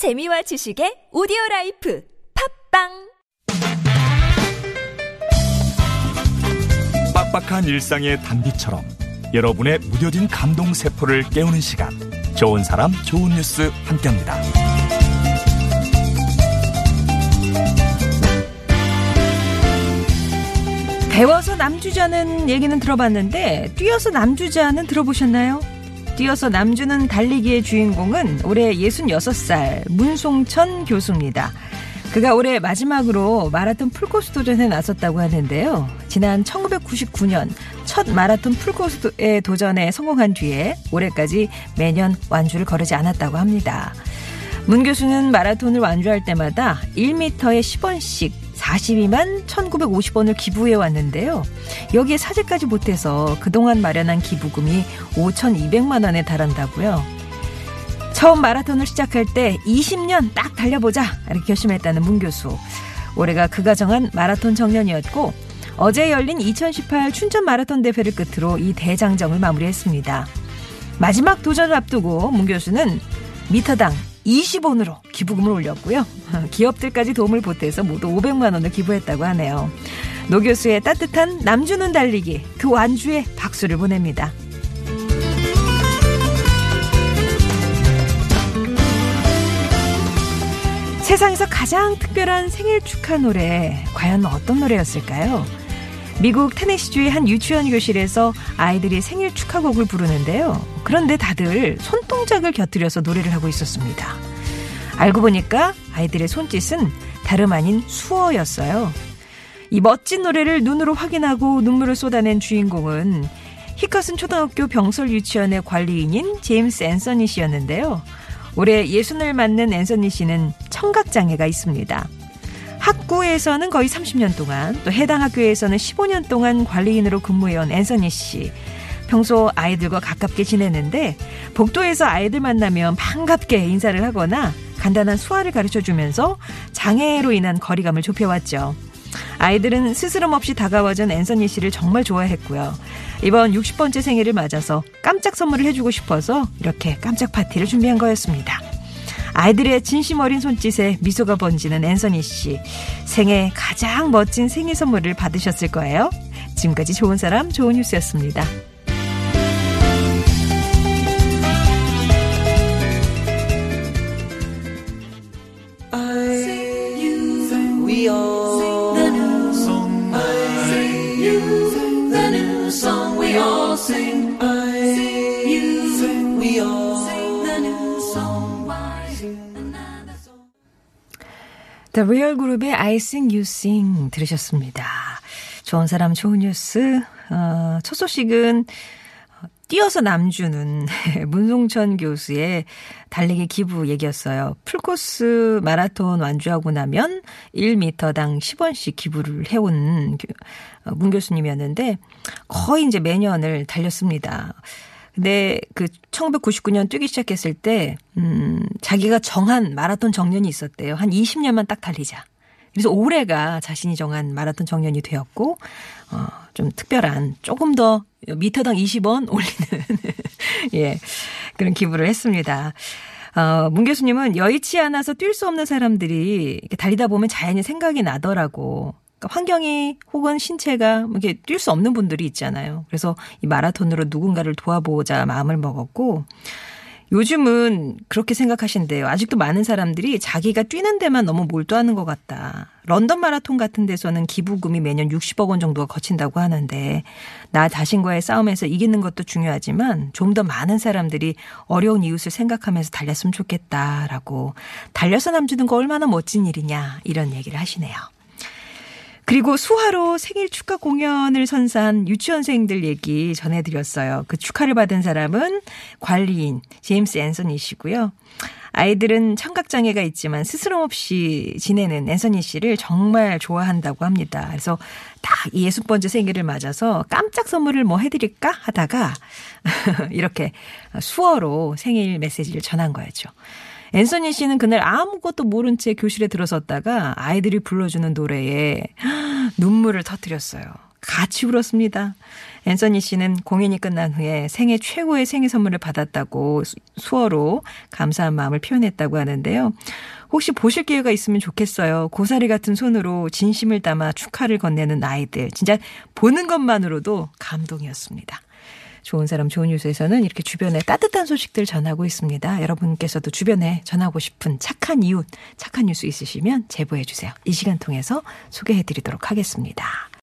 재미와 지식의 오디오 라이프 팝빵 빡빡한 일상의 단비처럼 여러분의 무뎌진 감동 세포를 깨우는 시간 좋은 사람 좋은 뉴스 함께합니다. 배워서 남주자는 얘기는 들어봤는데 뛰어서 남주자는 들어보셨나요? 뛰어서 남주는 달리기의 주인공은 올해 66살 문송천 교수입니다. 그가 올해 마지막으로 마라톤 풀코스 도전에 나섰다고 하는데요. 지난 1999년 첫 마라톤 풀코스의 도전에 성공한 뒤에 올해까지 매년 완주를 거르지 않았다고 합니다. 문 교수는 마라톤을 완주할 때마다 1m에 10원씩 42만 1950원을 기부해 왔는데요. 여기에 사제까지 못해서 그동안 마련한 기부금이 5,200만 원에 달한다고요. 처음 마라톤을 시작할 때 20년 딱 달려보자 이렇게 결심했다는 문 교수. 올해가 그가 정한 마라톤 정년이었고 어제 열린 2018 춘천 마라톤 대회를 끝으로 이 대장정을 마무리했습니다. 마지막 도전을 앞두고 문 교수는 미터당 20원으로 기부금을 올렸고요. 기업들까지 도움을 보태서 모두 500만 원을 기부했다고 하네요. 노 교수의 따뜻한 남주는 달리기 그 완주에 박수를 보냅니다. 세상에서 가장 특별한 생일 축하 노래 과연 어떤 노래였을까요? 미국 테네시주의 한 유치원 교실에서 아이들이 생일 축하곡을 부르는데요. 그런데 다들 손동작을 곁들여서 노래를 하고 있었습니다. 알고 보니까 아이들의 손짓은 다름 아닌 수어였어요. 이 멋진 노래를 눈으로 확인하고 눈물을 쏟아낸 주인공은 히커슨 초등학교 병설 유치원의 관리인인 제임스 앤서니 씨였는데요. 올해 예순을 맞는 앤서니 씨는 청각장애가 있습니다. 학구에서는 거의 30년 동안 또 해당 학교에서는 15년 동안 관리인으로 근무해온 앤서니 씨. 평소 아이들과 가깝게 지내는데 복도에서 아이들 만나면 반갑게 인사를 하거나 간단한 수화를 가르쳐 주면서 장애로 인한 거리감을 좁혀왔죠. 아이들은 스스럼 없이 다가와준 앤서니 씨를 정말 좋아했고요. 이번 60번째 생일을 맞아서 깜짝 선물을 해주고 싶어서 이렇게 깜짝 파티를 준비한 거였습니다. 아이들의 진심 어린 손짓에 미소가 번지는 앤서니 씨. 생애 가장 멋진 생일 선물을 받으셨을 거예요. 지금까지 좋은 사람, 좋은 뉴스였습니다. The Real 그룹의 I Sing You Sing 들으셨습니다. 좋은 사람 좋은 뉴스. 어, 첫 소식은 어, 뛰어서 남주는 문송천 교수의 달리기 기부 얘기였어요. 풀코스 마라톤 완주하고 나면 1m당 10원씩 기부를 해온 교- 어, 문 교수님이었는데 거의 이제 매년을 달렸습니다. 근데 그 1999년 뛰기 시작했을 때, 음, 자기가 정한 마라톤 정년이 있었대요. 한 20년만 딱 달리자. 그래서 올해가 자신이 정한 마라톤 정년이 되었고, 어, 좀 특별한, 조금 더 미터당 20원 올리는, 예, 그런 기부를 했습니다. 어, 문 교수님은 여의치 않아서 뛸 수 없는 사람들이 이렇게 달리다 보면 자연히 생각이 나더라고. 그러니까 환경이 혹은 신체가 뭐 이렇게 뛸 수 없는 분들이 있잖아요. 그래서 이 마라톤으로 누군가를 도와보자 마음을 먹었고 요즘은 그렇게 생각하신대요. 아직도 많은 사람들이 자기가 뛰는 데만 너무 몰두하는 것 같다. 런던 마라톤 같은 데서는 기부금이 매년 60억 원 정도가 거친다고 하는데 나 자신과의 싸움에서 이기는 것도 중요하지만 좀 더 많은 사람들이 어려운 이웃을 생각하면서 달렸으면 좋겠다라고 달려서 남주는 거 얼마나 멋진 일이냐 이런 얘기를 하시네요. 그리고 수화로 생일 축하 공연을 선사한 유치원생들 얘기 전해드렸어요. 그 축하를 받은 사람은 관리인 제임스 앤서니 씨고요. 아이들은 청각장애가 있지만 스스럼 없이 지내는 앤서니 씨를 정말 좋아한다고 합니다. 그래서 딱 60번째 생일을 맞아서 깜짝 선물을 뭐 해드릴까 하다가 이렇게 수어로 생일 메시지를 전한 거였죠. 앤서니 씨는 그날 아무것도 모른 채 교실에 들어섰다가 아이들이 불러주는 노래에 눈물을 터뜨렸어요. 같이 울었습니다. 앤서니 씨는 공연이 끝난 후에 생애 최고의 생일 선물을 받았다고 수- 수어로 감사한 마음을 표현했다고 하는데요. 혹시 보실 기회가 있으면 좋겠어요. 고사리 같은 손으로 진심을 담아 축하를 건네는 아이들. 진짜 보는 것만으로도 감동이었습니다. 좋은 사람 좋은 뉴스에서는 이렇게 주변에 따뜻한 소식들 전하고 있습니다. 여러분께서도 주변에 전하고 싶은 착한 이웃, 착한 뉴스 있으시면 제보해 주세요. 이 시간 통해서 소개해 드리도록 하겠습니다.